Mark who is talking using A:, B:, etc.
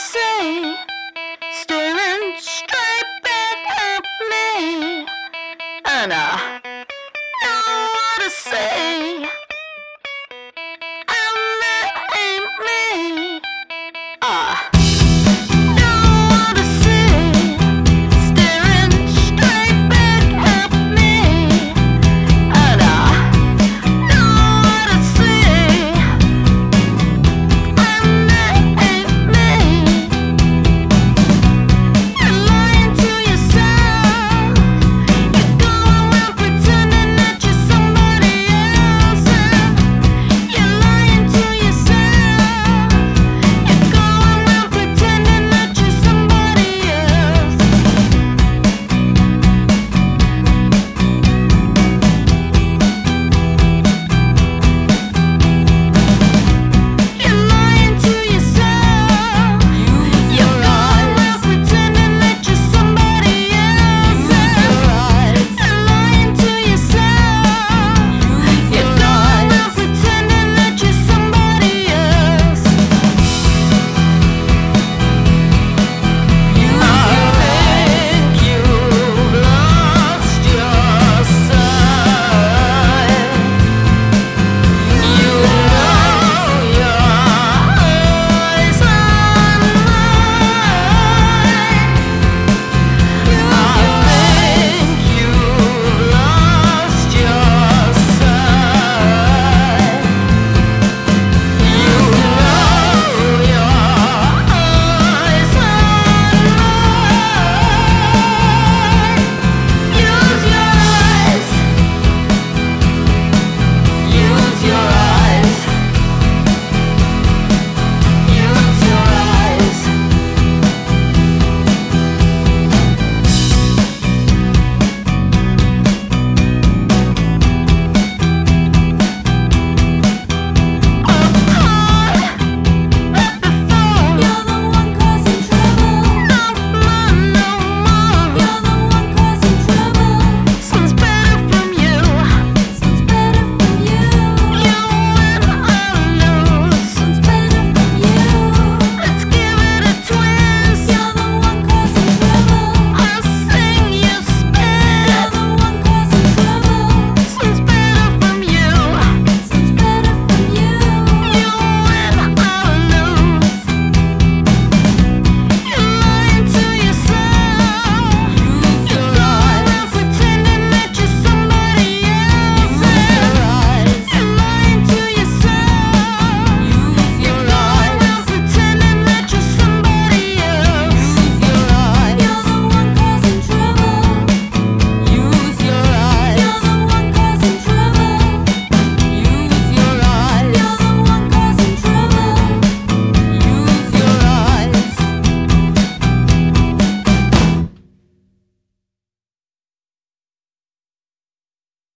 A: Say, staring straight back at me, and I know what to say.